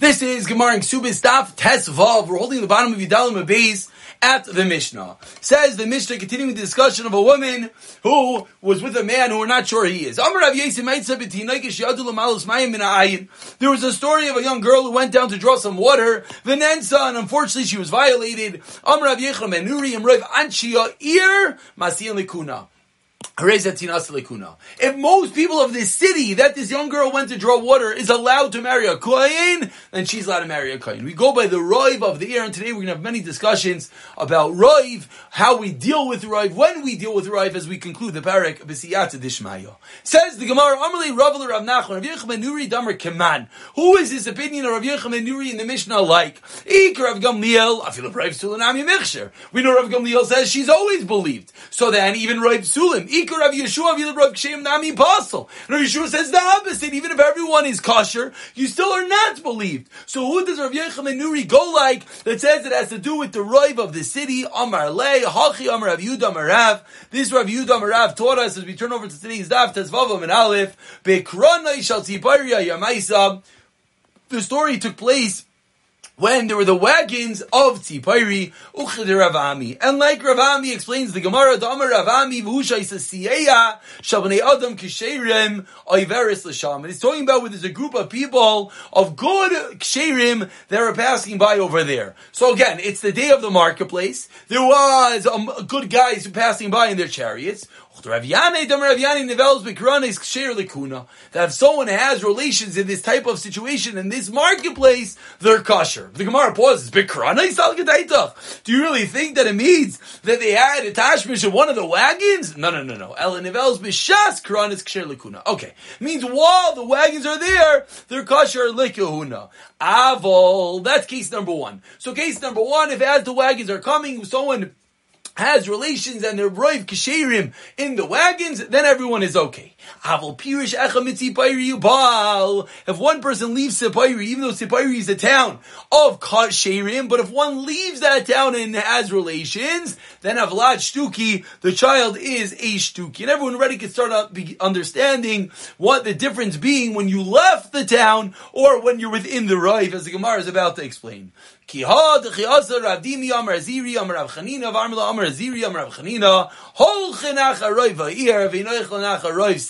This is Gemara in Ksubis Daf Tes Vav. We're holding the bottom of Yudalim Abayz at the Mishnah. Says the Mishnah, continuing the discussion of a woman who was with a man who we're not sure he is. There was a story of a young girl who went down to draw some water, Venensa, and unfortunately she was violated. If most people of this city that this young girl went to draw water is allowed to marry a kohen, then she's allowed to marry a kohen. We go by the roiv of the ear, and today we're going to have many discussions about roiv, how we deal with roiv, when we deal with roiv, as we conclude the parak b'siyata dishmayo. Says the Gemara, Amalei Rav Rav Nachman, Rav Yechim Nuri Damer Keman. Who is this opinion of Rav Yechim Nuri in the Mishnah like? Ik Rav Gamliel, I feel a brave Sulanami Michsher. We know Rav Gamliel says she's always believed. So then even Rav Sulim, Ik Rav Yeshua Rav Kshem Nami Apostle. Rav Yeshua says the opposite. Even if everyone is kosher, you still are not believed. So who does Rav Yechim Nuri go like that says it has to do with the Rav of the city? Amar Le, Hachi Amar Rav Yudah Marav. This Rav Yudah Marav taught us as we turn over to today's daf, Tezvavam and Aleph, Bekrona Shal Tziparia Yamaisa. The story took place when there were the wagons of Tzipairi, Uchid Ravami. And like Ravami explains the Gemara, Damar Ravami, Vusha Isasiyeya, Shabane Adam Kisherim, Oiveris Lasham. And it's talking about where there's a group of people of good Ksherim that are passing by over there. So again, it's the day of the marketplace. There was um, good guys passing by in their chariots. That if someone has relations in this type of situation in this marketplace, they're kosher. The Gemara pauses. Do you really think that it means that they had a tashmish in one of the wagons? No, no, no, no. Ela nivels b'shas kranis ksher lekuna. Okay, means while the wagons are there, they're kosher lekuna. Avol. That's case number one. So case number one, if as the wagons are coming, someone has relations and they're roiv in the wagons, then everyone is okay. If one person leaves Sepayri, even though Sepayri is a town of Kasherim, but if one leaves that town and has relations, then Avlad Shtuki, the child is a Shtuki. And everyone already can start understanding what the difference being when you left the town or when you're within the Rive, as the Gemara is about to explain. Ki ha de chiasa Rav Dimi Amar Aziri Amar Rav Amar Aziri Amar Rav Chanina Hol Chenach Aroiv Va'ir V'inoich Lenach Aroiv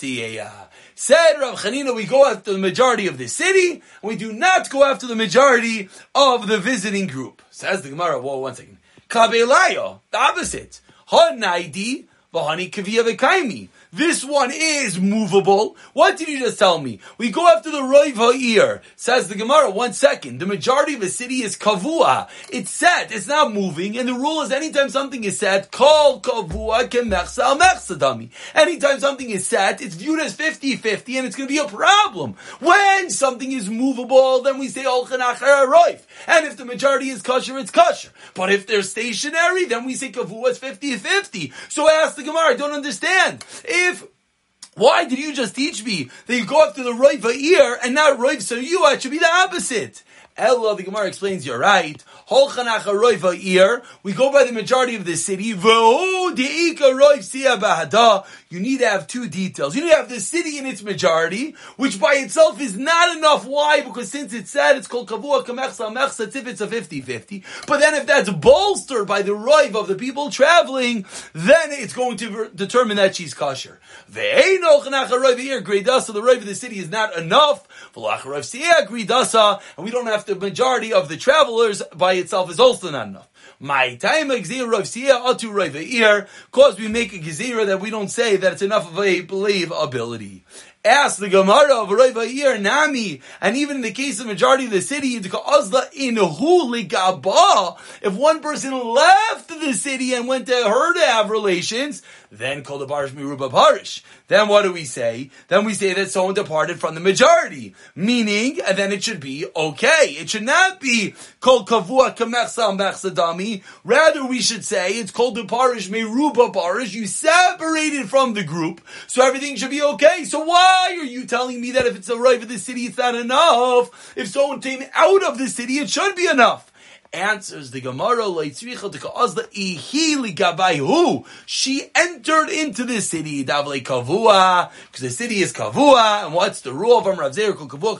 Said Rav Chanina, we go after the majority of the city, and we do not go after the majority of the visiting group. Says the Gemara, whoa, one second. Kabelayo, the opposite. Ha naidi, v'hani v'kaimi. This one is movable. What did you just tell me? We go after the Roiv Ha'ir. Says the Gemara, one second. The majority of a city is Kavua. It's set. It's not moving. And the rule is anytime something is set, call Kavua kemechsa mechsadami. Anytime something is set, it's viewed as 50-50 and it's going to be a problem. When something is movable, then we say Olchanach Roiv. And if the majority is kosher, it's kosher. But if they're stationary, then we say Kavua is 50-50. So I ask the Gemara, I don't understand. Why did you just teach me that you go after the Roiv ear and not Roiv you? It should be the opposite. Ella, the Gemara explains, you're right. We go by the majority of the city. You need to have two details. You need to have the city in its majority, which by itself is not enough. Why? Because since it's said it's called kavua kamechsa mechsa, if it's a 50-50. But then if that's bolstered by the roiv of the people traveling, then it's going to determine that she's kosher. So the roiv of the city is not enough. And we don't have the majority of the travelers by itself is also not enough. My time of Gezira of Siyah are to Reva'ir cause we make a gezira that we don't say that it's enough of a believe ability. Ask the Gemara of Rav Nami, and even in the case of majority of the city, in if one person left the city and went to her to have relations, then called the Barish Miruba Barish. Then what do we say? Then we say that someone departed from the majority, meaning, and then it should be okay. It should not be called Kavua Kamechsa Mechsadami. Rather, we should say it's called the Parish Miruba Barish. You separated from the group, so everything should be okay. So why are you telling me that if it's a right for the city, it's not enough? If someone came out of the city, it should be enough. Answers the Gemara, who? She entered into the city, Kavua, because the city is Kavua, and what's the rule of Rav Zera Kavua?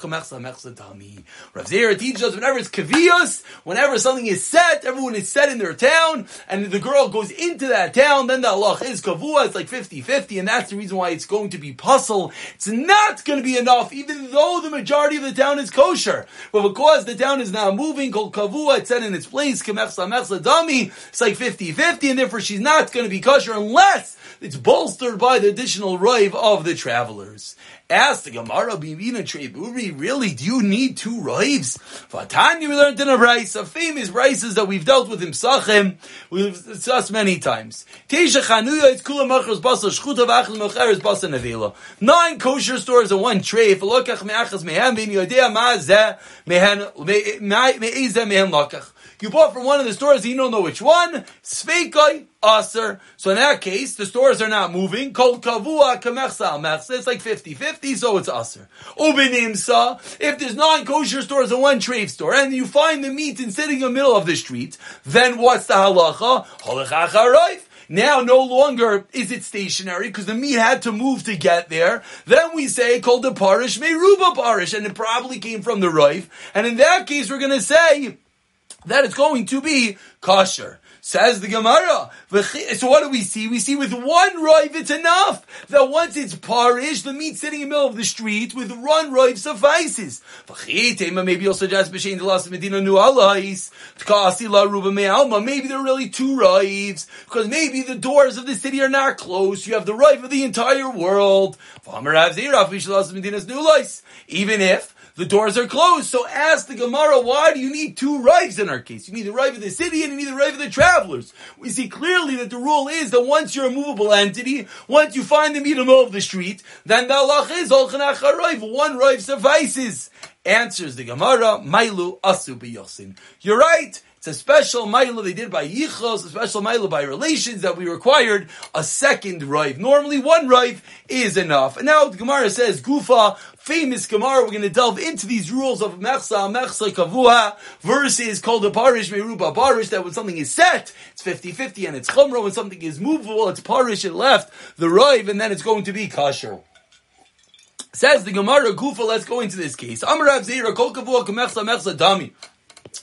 Rav Zera teaches us whenever it's Kavius, whenever something is set, everyone is set in their town, and the girl goes into that town, then the Allah is Kavua, it's like 50-50, and that's the reason why it's going to be puzzle. It's not going to be enough, even though the majority of the town is kosher. But because the town is now moving, called Kavua, it's set in its place, it's like 50-50, and therefore she's not going to be kosher unless it's bolstered by the additional rive of the travelers. Ask the Gemara, Bimina Treburi, really, do you need two rives? Vatanya, we learned in a rice, a famous rices that we've dealt with in Sachem, we've discussed many times. Nine kosher stores and one tray, if. You bought from one of the stores, you don't know which one. Sveikai, aser. So in that case, the stores are not moving. Kol kavua kamechsa mechsa. It's like 50-50, so it's aser. Ubinimsa, if there's non-kosher stores and one trade store, and you find the meat in sitting in the middle of the street, then what's the halacha? Halachacharayv. Now no longer is it stationary because the meat had to move to get there. Then we say called the parish meruba parish, and it probably came from the roif. And in that case, we're going to say that it's going to be kosher. Says the Gemara. So what do we see? We see with one roiv it's enough. That once it's parish, the meat sitting in the middle of the street, with one roiv suffices. Maybe you'll suggest the last medina nu alais la ruba me'alma. Maybe there are really two roivs because maybe the doors of the city are not closed. You have the roiv of the entire world. Even if the doors are closed. So ask the Gemara, why do you need two rives in our case? You need the rive of the city and you need the rive of the travelers. We see clearly that the rule is that once you're a movable entity, once you find the middle of the street, then the Allah is one rive suffices. Answers the Gemara, Mailu Asu Yosin. You're right. It's a special mila they did by yichos, a special mila by relations that we required a second rive. Normally one rive is enough. And now the Gemara says, Gufa, famous Gemara, we're going to delve into these rules of Mechsa, Mechsa Kavua versus called a Parish, Meruba Parish, that when something is set, it's 50-50 and it's Chumra, when something is movable, it's Parish, it left the rive, and then it's going to be kosher. Says the Gemara Gufa, let's go into this case. Amrav Zera, Kol Kavua, Mechsa, Mechsa Dami.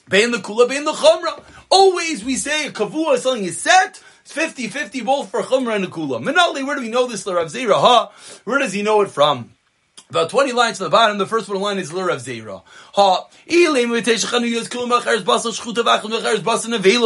Bein the kula, bein the chumra. Always we say kavua, something is set, it's 50-50 both for chumra and the kula. Minali, where do we know this, Rav Zera? Ha? Where does he know it from? About 20 lines to the bottom, the first one line is Lur of Zera. Ha,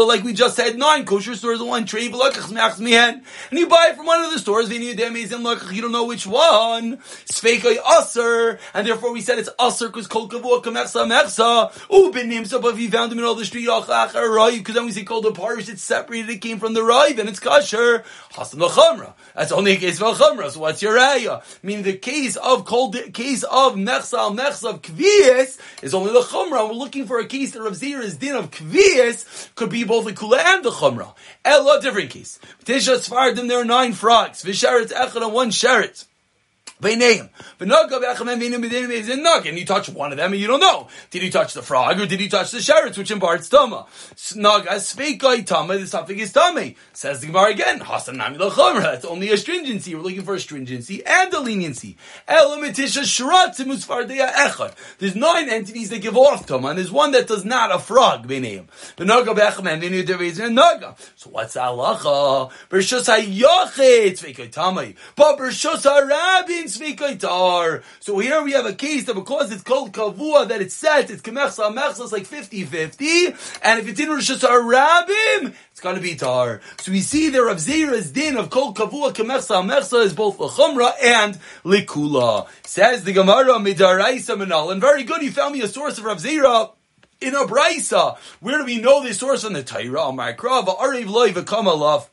like we just said, nine kosher stores and one trade, and you buy it from one of the stores, you don't know which one. Sveikai Aser, and therefore we said it's Aser because Kol Kavua Kamechsa Mechsa, Ubinim, so if you found them in all the street, because then we say Kol the parish, it's separated, it came from the Rai, then it's kosher. Hasan Lachamra. That's only a case of Lachamra, so what's your raya? Meaning the case of the case of Nechsa al of Kvias is only the Chumrah. We're looking for a case that Rav Zira's din of Kvias could be both the Kula and the Chumrah. Ella, different case. Tisha Sfardim, there are nine frogs. Visharetz Echad and one Sheretz. And you touch one of them and you don't know. Did he touch the frog or did he touch the sherets, which imparts tama? Snug as feikai tama, the suffix is tame. Says the Gemara again, Hasanami lachomra. It's only a stringency. We're looking for a stringency and a leniency. Elamitisha shratzimus fardea echad. There's nine entities that give off tama, and there's one that does not, a frog, naga bechem and then you naga. So what's halacha? Bershus hayochet feikai tame. But bershus harabin so here we have a case that because it's called kavua, that it's set, it's kemechsa, mechsa, it's like 50-50, and if it's in Rosh Hashanah it's gonna be tar. So we see there Rav Zera's din of kol kavua kemechsa, mechsa is both lechumra and likula. Says the Gemara midaraisa menal, and very good, you found me a source of Rav Zera in a brisa. Where do we know this source on the Torah? My krav, ariv loy v'kamalaf.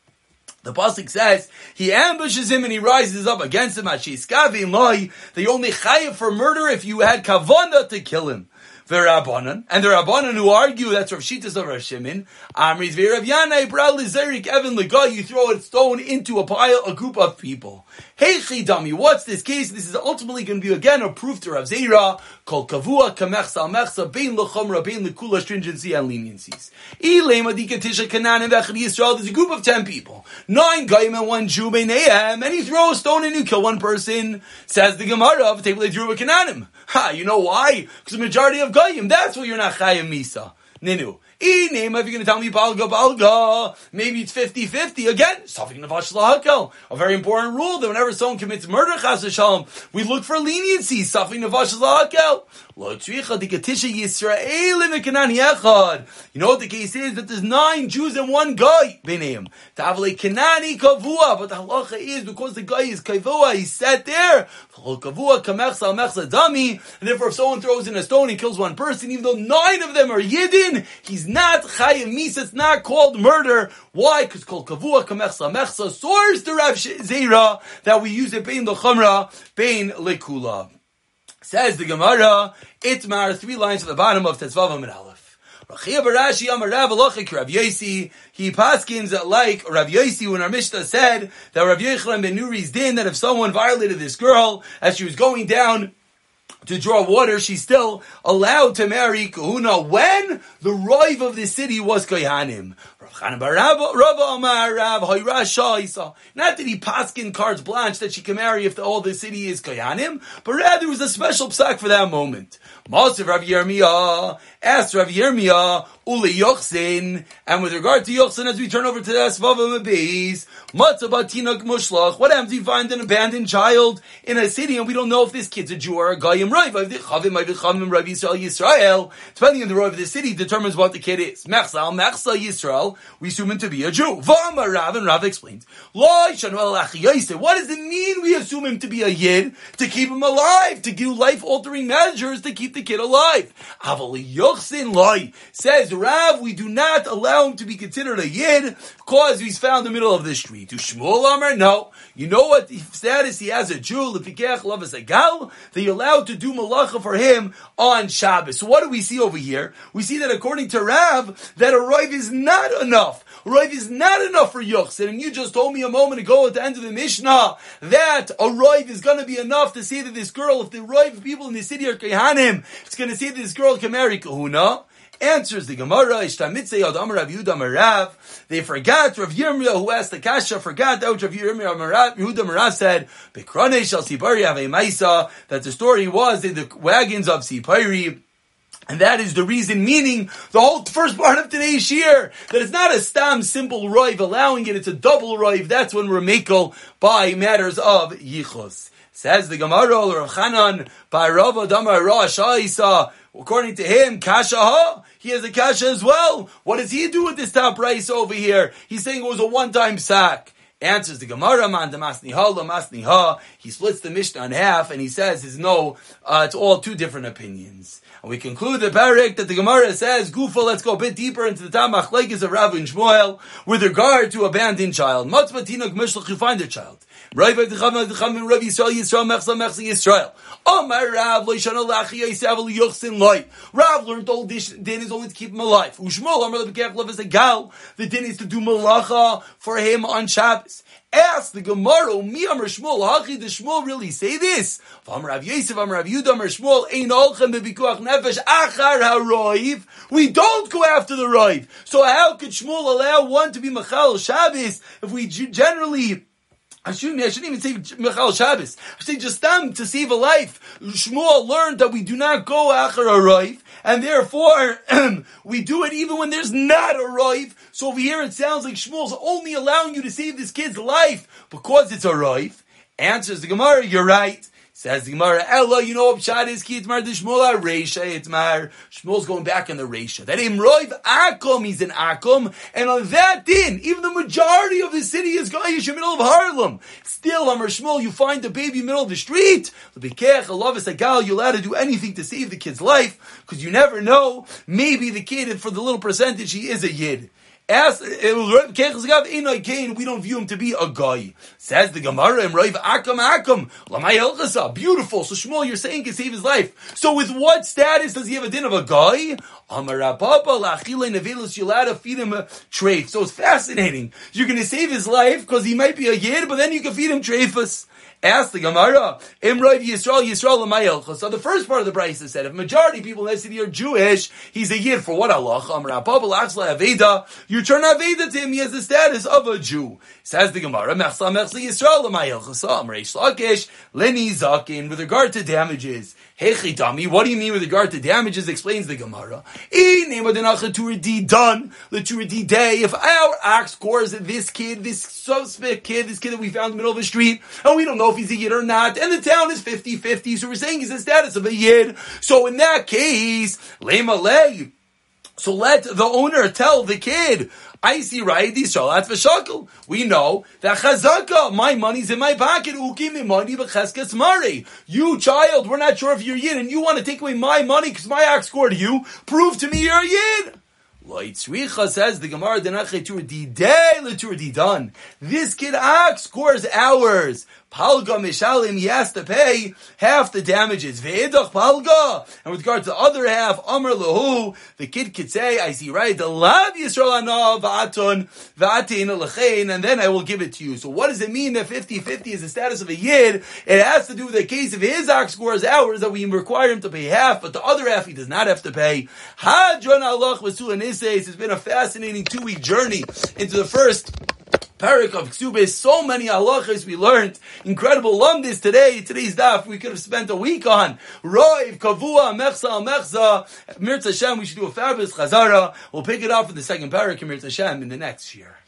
The pasuk says he ambushes him and he rises up against him. Ashiskavim loy. They only chayiv for murder if you had kavana to kill him. The Rabbanan and the Rabbanan who argue that's Rav Shitas of Rav Shimon. Amri's Virav Yanai Bral Zerik Evan Lega. You throw a stone into a pile, a group of people. Hey Chidami, what's this case? This is ultimately going to be again a proof to Rav Zera, called Kavua, Kamechsa, Mechsa, Bein Lechomra, Bein Lekula, stringency and leniencies. Ilema Dikatisha Kanan and Vechad Yisrael, there's a group of ten people. Nine Goyim and one Jew, Beinehem, and he throws a stone and you kill one person. Says the Gemara of Table Drew Kananim. Ha, you know why? Because the majority of Goyim, that's why you're not Chayim Misa. Ninu. E name if you're going to tell me balga balga, maybe it's 50-50. Again, navash lahakel. A very important rule that whenever someone commits murder, chas we look for leniency. Something navash lahakel. Lo tzricha dikatisha Yisrael mekanan yechad. You know what the case is? That there's nine Jews and one guy. Beneim. Tavale kanani kavua. But the halacha is because the guy is kavua, he's sat there. Kavua kamechsa mechsa dami. And therefore if someone throws in a stone and kills one person, even though nine of them are yidden, he's not chayim misa. It's not called murder. Why? Because called kavua kamechsa mechsa source the Rav Zera that we use it bein lechumra bein lekula. Says the Gemara, Itmar, three lines at the bottom of Tetzvavam and Aleph. Rachia Barashi Amar Rav Alochik Rav Yosi, he paskins like Rav Yosi when our Mishnah said that Rav Yochanan ben Nuri's din that if someone violated this girl as she was going down to draw water, she's still allowed to marry Kahuna when the rive of the city was Kohanim. Not that he paskin cards blanche that she can marry if the, all the city is Kohanim, but rather it was a special psak for that moment. Masav Rav Yirmiyah asked Rav Yirmiyah, Uli Yochsin, and with regard to Yochsin, as we turn over to the Asvava Mabeis, Matzabatinok Mushlach, what happens if you find an abandoned child in a city and we don't know if this kid's a Jew or a Goyim Rav, Yisrael Yisrael. Depending on the Rav of the city determines what the kid is. Mechsal, Mechsal Yisrael, we assume him to be a Jew. Vama Rav, and Rav explains, What does it mean we assume him to be a Yid? To keep him alive, to do life-altering measures to keep the kid alive. Avali Yochsin Loi, says Rav, we do not allow him to be considered a Yid, because he's found in the middle of the street. To Shmuel Amar, no. You know what status he has a Jew, Lefikech Lavas Agal, that you're allowed to do malacha for him on Shabbos. So what do we see over here? We see that according to Rav, that a Rive is not enough. Rive is not enough for Yochsin. And you just told me a moment ago at the end of the Mishnah that a Rive is going to be enough to say that this girl, if the Rive people in the city are Kehanim, it's going to say that this girl can marry Kahuna. Answers the Gemara, They forgot Rav Yirmiyah who asked the Kasha, forgot that which Rav Yirmiyah Yehuda Marav said, Bekrane shall Sipari have Maisa, that the story was that the wagons of Sipari and that is the reason, meaning the whole first part of today's year, that it's not a stam simple roiv allowing it, it's a double roiv. That's when we're makel by matters of yichus. Says the Gemara, Rav Chanan, by Rav Adamar Rosh according to him, kasha ha, he has a kasha as well. What does he do with this top rice over here? He's saying it was a one-time sack. Answers the Gemara, man masni ha, masni ha. He splits the Mishnah in half, and he says, "Is no, uh, it's all two different opinions." And we conclude the parak that the Gemara says, Gufa, let's go a bit deeper into the Tamach Lekis of Rav and Shmuel with regard to abandoned child. Matzbatina Gmishlach, you find a child. Rav Yisrael, Yisrael, Mechsa, Mechsa, Yisrael. Omar Rav, Leishana Lachi, Yisav, Yochsin, Loi. Rav learned all this din is only to keep him alive. Ushmuel, Amar Lebekech, Lev is a gal. The din is to do malacha for him on Shabbos. Ask the Gemara, Mi Amar Shmuel, Hachi, does Shmuel really say this? Amar Rav Yosef, Amar Rav Yudah, Amar Shmuel, Ein Olchem Bebikuach Nefesh, Achar HaRoiv. We don't go after the Roiv. So how could Shmuel allow one to be Machal Shabbos if we generally I shouldn't, I shouldn't even say Michal Shabbos. I say just them to save a life. Shmuel learned that we do not go after a rive, and therefore we do it even when there's not a rive. So over here it sounds like Shmuel's only allowing you to save this kid's life because it's a rive. Answers the Gemara, you're right. Says the Gemara, Ella, you know what Pshat is? Ki Itmar Shmuel Reisha Itmar. Shmuel's going back in the Reisha. That Imroiv Akum, he's in Akum. And on that din, even the majority of the city is Gayish in the middle of Harlem. Still, Amar Shmuel, you find the baby in the middle of the street. L'bikech, Alavis Agal, you're allowed to do anything to save the kid's life. Because you never know. Maybe the kid, for the little percentage, he is a Yid. As it was Inoy we don't view him to be a guy. Says the Gemara and Rav Akam Akam. Lamay Elchasa. Beautiful. So Shmuel, you're saying can save his life. So with what status does he have a din of a guy? Amarapapa lachile nevelus. Feed him a treif. So it's fascinating. You're to save his life because he might be a yid, but then you can feed him treifus. Ask the Gemara, Imrod Yisrael, Yisrael Lamayel. So the first part of the Brisa said, if majority of people in the city are Jewish, he's a Yid for what Allah? You turn Aveda to him, he has the status of a Jew. Says the Gemara, Mechsa Mechsa Yisrael Lamayel. Reish Lakish, Leni Zakin, with regard to damages. Hechidami, what do you mean with regard to damages? Explains the Gemara. done, the day. If our ox scores at this kid, this suspect kid, this kid that we found in the middle of the street, and we don't know if he's a yid or not, and the town is 50-50, so we're saying he's the status of a yid. So in that case, lema lay. So let the owner tell the kid, I see right Yisrael for v'shakel. We know that chazaka, my money's in my pocket. Uki me money b'cheskes mari. You child, we're not sure if you're yin, and you want to take away my money because my ox scored you. Prove to me you're a yid. Loitzricha says the Gemara day letur di done. This kid ox scores hours. Palga Mishalim, he has to pay half the damages. Ve'edach Palga. And with regard to the other half, Amr Lahu, the kid could say, I see right, the Lav Yisrael Ana Va'atun Va'atin Lechein, and then I will give it to you. So what does it mean that 50-50 is the status of a Yid? It has to do with the case of his ox scores hours that we require him to pay half, but the other half he does not have to pay. Hadron Allah Vasu and It's been a fascinating two-week journey into the first parak of Ksubis, so many halachas we learned. Incredible lumdis today. Today's daf we could have spent a week on. Roiv, Kavua, Mechza, Mechza. Mirza Hashem, we should do a fabulous chazara. We'll pick it up in the second parak Mirza Hashem in the next year.